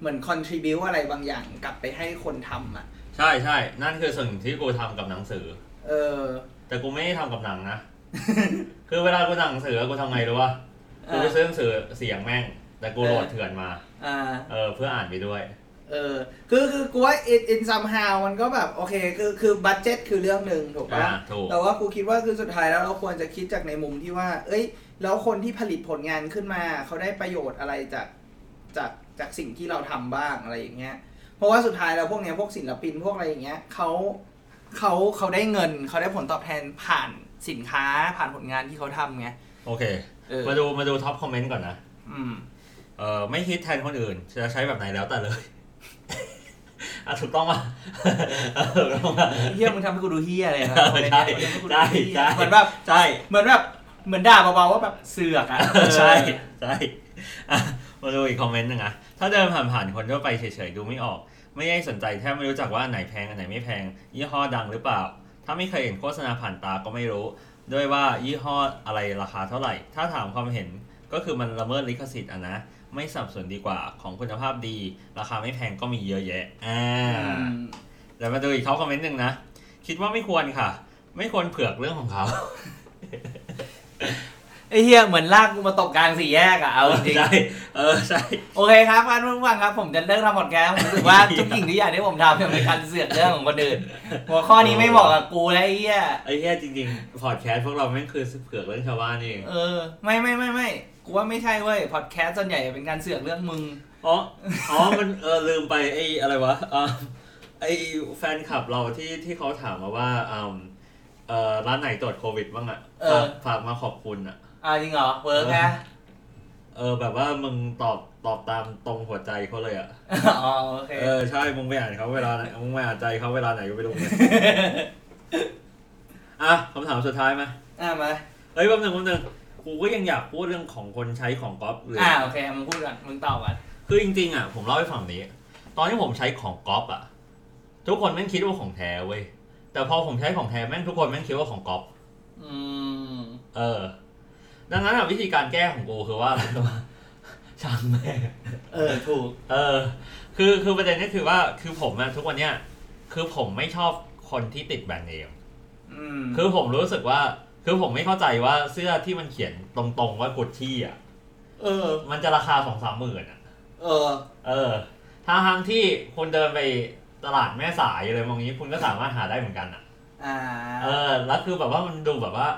เหมือนคอนทริบิวอะไรบางอย่างกลับไปให้คนทำอะ ใช่ใช่นั่นคือสิ่งที่กูทำกับหนังสือ เออ แต่กูไม่ได้ทำกับหนังนะ คือเวลากูหนังสือกูทำไงรู้ป่ะกูไปอ่าซื้อหนังสือเสียงแม่ง แต่กูโหลดเถื่อนมา อ่า เออ เพื่ออ่านไปด้วย เออ คือคือกูว่า in in somehow มันก็แบบโอเค คือคือบัตเจ็ตคือเรื่องหนึ่งถูกอ่าปะถูก แต่ว่ากูคิดว่าคือสุดท้ายแล้วเราควรจะคิดจากในมุมที่ว่า เอ้ย แล้วคนที่ผลิตผลงานขึ้นมา เขาได้ประโยชน์อะไรจากจากจากสิ่งที่เราทำบ้างอะไรอย่างเงี้ย เพราะว่าสุดท้ายแล้วพวกเนี้ยพวกศิลปินพวกอะไรอย่างเงี้ยเขาเขาเขาได้เงินเขาได้ผลตอบแทนผ่านสินค้าผ่านผลงานที่เขาทำไง โอเค เออ มาดูมาดู top comment ก่อนนะ อืม เออไม่คิดแทนคนอื่น จะใช้แบบไหนแล้วแต่เลย อะถูกต้องป่ะเออถูกต้องป่ะ เฮียมึงทำให้กูดูเฮียเลยนะใช่ใช่ใช่ เหมือนแบบใช่ เหมือนแบบเหมือนด่าเบาๆว่าแบบเสือกอะใช่ใช่อะมาดูอีก comment หนึ่งนะถ้าเดินผ่านๆคนทั่วไปเฉยๆดูไม่ออก ไม่ได้สนใจแทบไม่รู้จักว่าไหนแพงอันไหนไม่แพง ยี่ห้อดังหรือเปล่า ถ้าไม่เคยเห็นโฆษณาผ่านตาก็ไม่รู้ ด้วยว่ายี่ห้ออะไรราคาเท่าไหร่ ถ้าถามความเห็นก็คือมันละเมิดลิขสิทธิ์อะนะ ไม่สับสนดีกว่าของคุณภาพดี ราคาไม่แพงก็มีเยอะแยะอ่าอืมเดี๋ยวมาดูอีกเขาคอมเมนต์หนึ่งนะ คิดว่าไม่ควรค่ะ ไม่ควรเผือกเรื่องของเขา ไอ้เฮียเหมือนลากกูมาตกกลางสี่แยกอะเอาจริงใช่เออใช่ๆโอเคครับท่านผู้ฟังครับ ผมจะเลิกทำพอดแคสต์ผมรู้สึกว่าทุกสิ่งทุกอย่างที่ผมทำเนี่ยเป็นการเสือกเรื่องของคนอื่นหัวข้อนี้ไม่เหมาะกับกูแล้วไอ้เหี้ยไอ้เหี้ยจริงๆพอดแคสต์พวกเราแม่งคือเผือกเรื่องชาวบ้านนี่เองเออไม่ไม่ไม่ไม่กูว่าไม่ใช่เว้ยพอดแคสต์ส่วนใหญ่เป็นการเสือกเรื่องมึงอ๋ออ๋อมันเออลืมไปไอ้อะไรวะอ่าไอ้แฟนคลับเราที่ที่เขาถามมาว่าอืมเออร้านไหนตรวจโควิดบ้างอะเออฝากฝากมาขอบคุณอะ อ่าจริงเหรอ work นะเออแบบว่ามึงตอบตอบตามตรงหัวใจเขาเลยอะอ๋อโอเคเออใช่มึงไปอ่านเขาเวลาไหนมึงไปอ่านใจเขาเวลาไหนก็ไม่รู้ไงอะคำถามสุดท้ายไหมอ่ามาเฮ้ยแป๊บนึงแป๊บนึงกูก็ยังอยากพูดเรื่องของคนใช้ของก๊อฟเลยอ่าโอเคมึงพูดก่อนมึงตอบก่อนคือจริงๆอะผมเล่าให้ฟังนี้ ตอนที่ผมใช้ของก๊อฟอะ ทุกคนแม่งคิดว่าของแท้เว้ยแต่พอผมใช้ของแท้แม่งทุกคนแม่งคิดว่าของก๊อฟอืมเออ ดังนั้นอะวิธีการแก้ของกูคือว่าอะไรรู้ปะช่างแม่งเออถูก เออ คือคือประเด็นก็คือว่าคือผมอะทุกวันเนี้ยคือผมไม่ชอบคนที่ติดแบรนด์เนมอืมคือผมรู้สึกว่า คือผมไม่เข้าใจว่าเสื้อที่มันเขียนตรงๆว่ากุชชี่อะเออ มันจะราคาสองสามหมื่นอะ เออ เออทางทางที่คุณเดินไปตลาดแม่สายอะไรมองนี้คุณก็สามารถหาได้เหมือนกันอะ อ่า เออ แล้วคือแบบว่ามันดูแบบว่า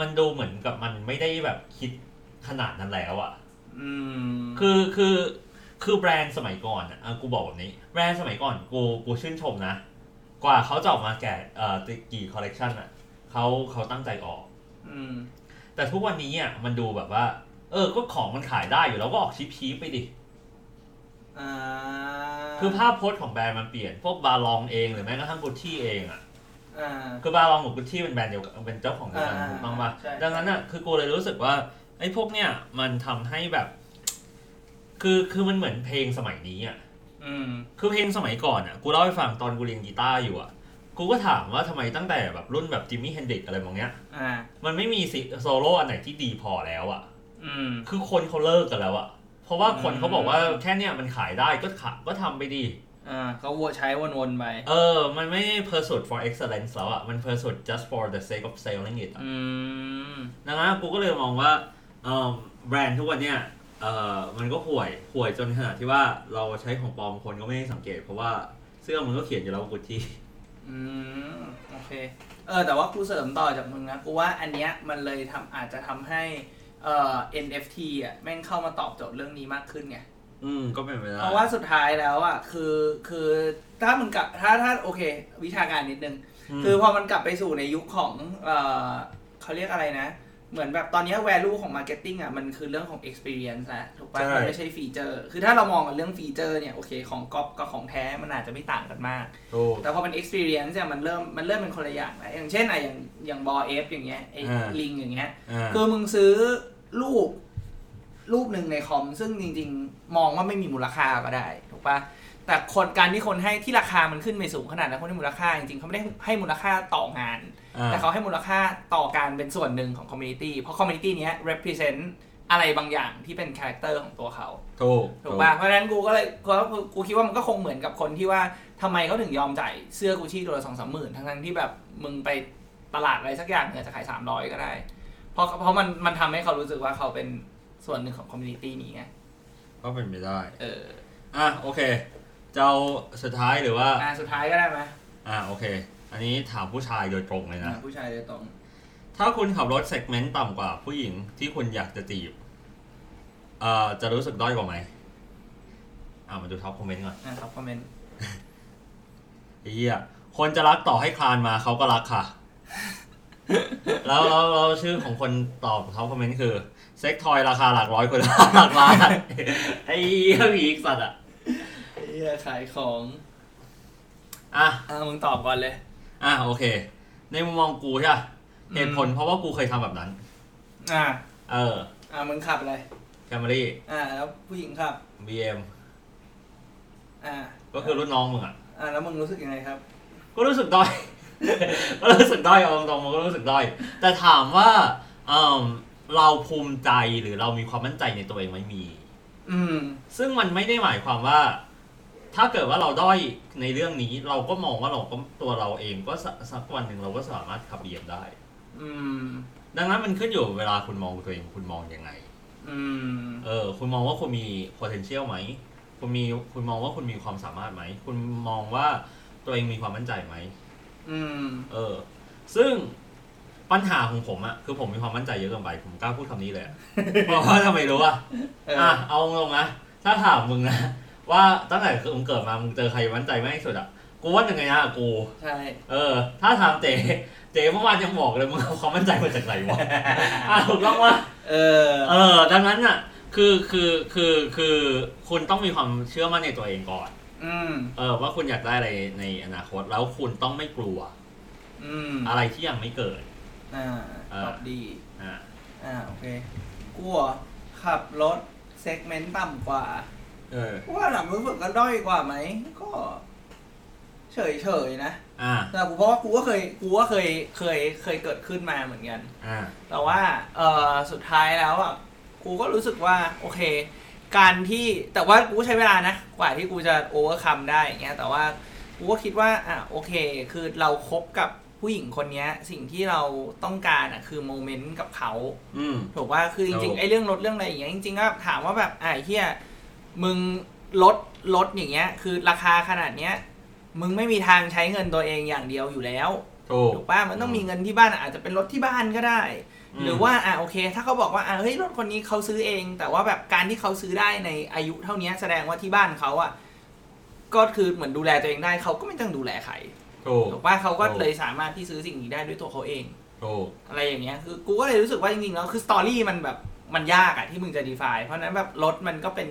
มันดูเหมือนกับมันไม่ได้แบบคิดขนาดนั้นแล้วอะอืมคือคือคือแบรนด์สมัยก่อนอะอะกูบอกแบบนี้ แบรนด์สมัยก่อนกูกูชื่นชมนะ กว่าเขาจะออกมาแก่เอ่อกี่คอลเลกชันอะเขาเขาตั้งใจออกอืมแต่ทุกวันนี้อะมันดูแบบว่า เออ ก็ของมันขายได้อยู่แล้วก็ออกชิปชีไปดิอ่าคือภาพโพสต์ของแบรนด์มันเปลี่ยน พวกบาลองเองหรือแม้กระทั่งกุชชี่เองอะอ่า คือบาลองกับกุชชี่เป็นแบรนด์เดียวกันเป็นเจ้าของเดียวกันอ่าถูกต้องป่ะใช่ดังนั้นอะคือกูเลยรู้สึกว่าไอ้พวกเนี้ยมันทำให้แบบ คือคือมันเหมือนเพลงสมัยนี้อะอืมคือเพลงสมัยก่อนอะกูเล่าให้ฟังตอนกูเรียนกีตาร์อยู่อะกูก็ถามว่าทำไมตั้งแต่แบบรุ่นแบบ Jimi Hendrix อะไรบ้างเนี้ยอ่ามันไม่มีซิโซโล่อันไหนที่ดีพอแล้วอะอืมคือคนเขาเลิกกันแล้วอะเพราะว่าคนอืมเขาบอกว่าแค่เนี้ยมันขายได้ก็ขะก็ทำไปดี อ่าเขาวัวใช้วนๆไป เออ มันไม่ pursuit for excellence แล้วอะมัน pursuit just for the sake of selling it อะอืมดังนั้นกูก็เลยมองว่าเออแบรนด์ทุกวันเนี้ยเออมันก็ห่วยห่วยจนขนาดที่ว่าเราใช้ของปลอมคนก็ไม่ได้สังเกต เพราะว่าเสื้อมันก็เขียนอยู่แล้วว่ากุชชี่อืมโอเค เออ แต่ว่ากูเสริมต่อจากมึงนะกูว่าอันเนี้ยมันเลยทำอาจจะทำให้เอ่อ NFT อะแม่งเข้ามาตอบโจทย์เรื่องนี้มากขึ้นไง อืมก็เป็นไปได้เพราะว่าสุดท้ายแล้วอะคือคือถ้ามึงกลับถ้าถ้าโอเค วิชาการนิดนึงมคือพอมันกลับไปสู่ในยุคของเอ่อเขาเรียกอะไรนะ เหมือนแบบตอนนี้ value ของ marketing อะมันคือเรื่องของ experience แล้วถูกป่ะใช่มันไม่ใช่ฟีเจอร์ คือถ้าเรามองกันเรื่องฟีเจอร์เนี่ยโอเคของก๊อปกับของแท้มันอาจจะไม่ต่างกันมากถูกแต่พอเป็น experience เนี่ยมันเริ่มมันเริ่มเป็นคนละอย่างแล้วอย่างเช่นอะอย่างอย่างบอเอฟอย่างเงี้ยไอ้อ่าลิงอย่างเงี้ยอ่าคือมึงซื้อรูป รูปหนึ่งในคอม ซึ่งจริง ๆ มองว่าไม่มีมูลค่าก็ได้ถูกปะแต่คนการที่คนให้ที่ราคามันขึ้นไปสูงขนาดนั้นคนให้มูลค่าจริงๆเขาไม่ได้ให้มูลค่าต่องานอ่าแต่เขาให้มูลค่าต่อการเป็นส่วนหนึ่งของ community เพราะ community เนี้ย represent อะไรบางอย่างที่เป็น character ของตัวเขาถูกถูกป่ะเพราะฉะนั้นกูก็เลยกูกูกูคิดว่ามันก็คงเหมือนกับคนที่ว่าทำไมเขาถึงยอมจ่ายเสื้อกูชี่ตัวละสองสามหมื่นทั้งๆที่แบบมึงไปตลาดอะไรสักอย่างเนี่ยจะขายสามร้อยก็ได้ เพราะเพราะมันมันทำให้เขารู้สึกว่าเขาเป็น ส่วนหนึ่งของ community นี้ไงก็เป็นไปได้ เออ อะโอเค เจ้าสุดท้ายหรือว่า อ่าสุดท้ายก็ได้ไหมอ่าโอเค อันนี้ถามผู้ชายโดยตรงเลยนะอ่าผู้ชายโดยตรง ถ้าคุณขับรถ segment ต่ำกว่าผู้หญิงที่คุณอยากจะจีบเอ่อจะรู้สึกด้อยกว่าไหมอ่ามาดู top comment ก่อนนะครับ comment ไอ้เหี้ยคนจะรักต่อให้คลานมาเขาก็รักค่ะ แล้วแล้วแล้วชื่อของคนตอบ top comment คือ sex toy ราคาหลักร้อยคุณภาพหลักล้านไอ้เหี้ยผีอีกสัตว์อะเหี้ยขายของอะอะมึงตอบก่อนเลย อะโอเค ในมุมมองกูใช่ปะอืมเหตุผลเพราะว่ากูเคยทำแบบนั้น อะเอออะมึงขับอะไรแคมรี่อะแล้วผู้หญิงขับบีเอ็มอะก็คือรุ่นน้องมึงอะอะแล้วมึงรู้สึกยังไงครับ ก็รู้สึกด้อยก็รู้สึกด้อยเอาตรงๆมันก็รู้สึกด้อยแต่ถามว่าเอม เราภูมิใจหรือเรามีความมั่นใจในตัวเองไหม่มี อืม ซึ่งมันไม่ได้หมายความว่า ถ้าเกิดว่าเราด้อยในเรื่องนี้ เราก็มองว่าเราก็ตัวเราเองก็สักสักวันหนึ่งเราก็สามารถขับเบียมได้ อืม ดังนั้นมันขึ้นอยู่เวลาคุณมองตัวเองคุณมองยังไง อืม เออ คุณมองว่าคุณมี potential ไหมคุณมีคุณมองว่าคุณมีความสามารถไหม คุณมองว่าตัวเองมีความมั่นใจไหม อืม เออ ซึ่ง ปัญหาของผมอะคือผมมีความมั่นใจเยอะเกินไปผมกล้าพูดคำนี้เลยอะเพราะว่าทำไมรู้อะเอออะเอาตรงๆนะถ้าถามมึงนะว่าตั้งแต่มึงเกิดมามึงเจอใครมั่นใจมากที่สุดอะกูว่าหนึ่งไงนะกูใช่เออ ถ้าถามเจเจเมื่อวานยังบอกเลยมึงเอาความมั่นใจมาจากไหนวะอะถูกต้องวะเออเออ ดังนั้นอะคือคือคือคือคุณต้องมีความเชื่อมั่นในตัวเองก่อนอืมเออ ว่าคุณอยากได้อะไรในอนาคตแล้วคุณต้องไม่กลัวอืมอะไรที่ยังไม่เกิด อ่าเออตอบดี อ่าอ่า โอเคกูเหรอขับรถเซกเมนต์ต่ำกว่าเออกูว่าหลังรู้สึกก็ด้อยกว่าไหม ก็ เฉยเฉยๆนะ อ่า แต่กูเพราะว่ากูก็เคยกูก็เคยเคยเคยเกิดขึ้นมาเหมือนกัน อ่า แต่ว่าเออสุดท้ายแล้วอะกูก็รู้สึกว่า โอเค การที่แต่ว่ากูก็ใช้เวลานะ กว่าที่กูจะโอเวอร์คัมได้อย่างเงี้ยแต่ว่ากูก็คิดว่าอะโอเค คือเราคบกับ ผู้หญิงคนเนี้ย สิ่งที่เราต้องการอะคือโมเมนต์กับเขาอืม ถูกว่าคือจถูริงกๆไอ้เรื่องรถเรื่องอะไรอย่างเงี้ยจริงๆก็ถามว่าแบบอะไอ้เฮียมึงรถรถอย่างเงี้ย คือราคาขนาดเนี้ย มึงไม่มีทางใช้เงินตัวเองอย่างเดียวอยู่แล้วถูกถูกป่ะมันต้องมีเงินที่บ้านอาจจะเป็นรถที่บ้านก็ได้อืมหรือว่าอะโอเค ถ้าเขาบอกว่าอะเฮ้ยรถคนนี้เขาซื้อเอง แต่ว่าแบบการที่เขาซื้อได้ในอายุเท่านี้แสดงว่าที่บ้านเขาอะก็คือเหมือนดูแลตัวเองได้เขาก็ไม่ต้องดูแลใคร ถูกถูกป่ะเขาก็ถูกเลยสามารถที่ซื้อสิ่งนี้ได้ด้วยตัวเขาเองถูกอะไรอย่างเงี้ยคือกูก็เลยรู้สึกว่าจริงๆแล้วคือ story มันแบบมันยากอะที่มึงจะ define เพราะฉะนั้นแบบรถมันก็เป็น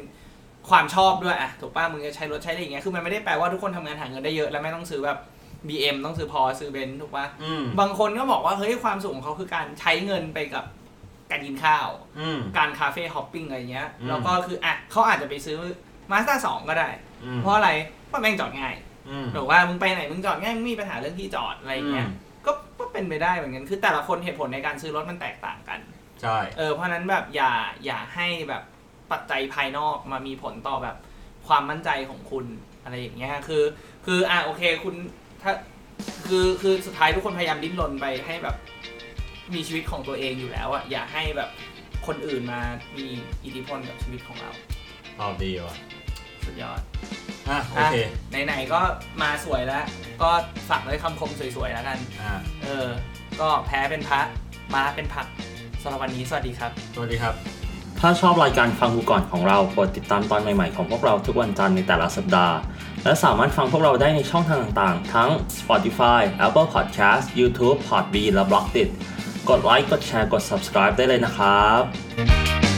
ความชอบด้วยอะถูกป่ะมึงจะใช้รถใช้อะไรอย่างเงี้ยคือมันไม่ได้แปลว่าทุกคนทำงานหาเงินได้เยอะแล้วไม่ต้องซื้อแบบ BM ต้องซื้อพอซื้อเบนซ์ถูกป่ะอืมบางคนก็บอกว่าเฮ้ยความสุขของเขาคือการใช้เงินไปกับการกินข้าวอืมการ cafe hopping อะไรเงี้ยอืมแล้วก็คืออะเขาอาจจะไปซื้อมาสด้าสองก็ได้อืมเพราะอะไรเพราะแม่งจอดง่าย อืมถูกว่ามึงไปไหนมึงจอดง่ายมึงไม่มีปัญหาเรื่องที่จอดอะไรเงี้ยก็ก็เป็นไปได้เหมือนกันคือแต่ละคนเหตุผลในการซื้อรถมันแตกต่างกันใช่เออเพราะฉะนั้นแบบอย่าอย่าให้แบบปัจจัยภายนอกมามีผลต่อแบบความมั่นใจของคุณอะไรอย่างเงี้ยคือ คืออะโอเคคุณถ้าคือคือสุดท้ายทุกคนพยายามดิ้นรนไปให้แบบมีชีวิตของตัวเองอยู่แล้วอะอย่าให้แบบคนอื่นมามีอิทธิพลกับชีวิตของเราตอบดีว่ะ สุดยอด อะโอเคอะไหนๆก็มาสวยแล้ว ก็ฝากด้วยคำคมสวยๆแล้วกัน อ่าเออ ก็แพ้เป็นพระมาเป็นผักสำหรับวันนี้สวัสดีครับ สวัสดีครับ ถ้าชอบรายการฟังกูก่อนของเรากดติดตามตอนใหม่ๆของพวกเราทุกวันจันทร์ในแต่ละสัปดาห์ และสามารถฟังพวกเราได้ในช่องทางต่างๆ ทั้ง Spotify, Apple Podcast, YouTube, Podbean และ b l o g d i t กดไลค์กดแชร์กด subscribe ได้เลยนะครับ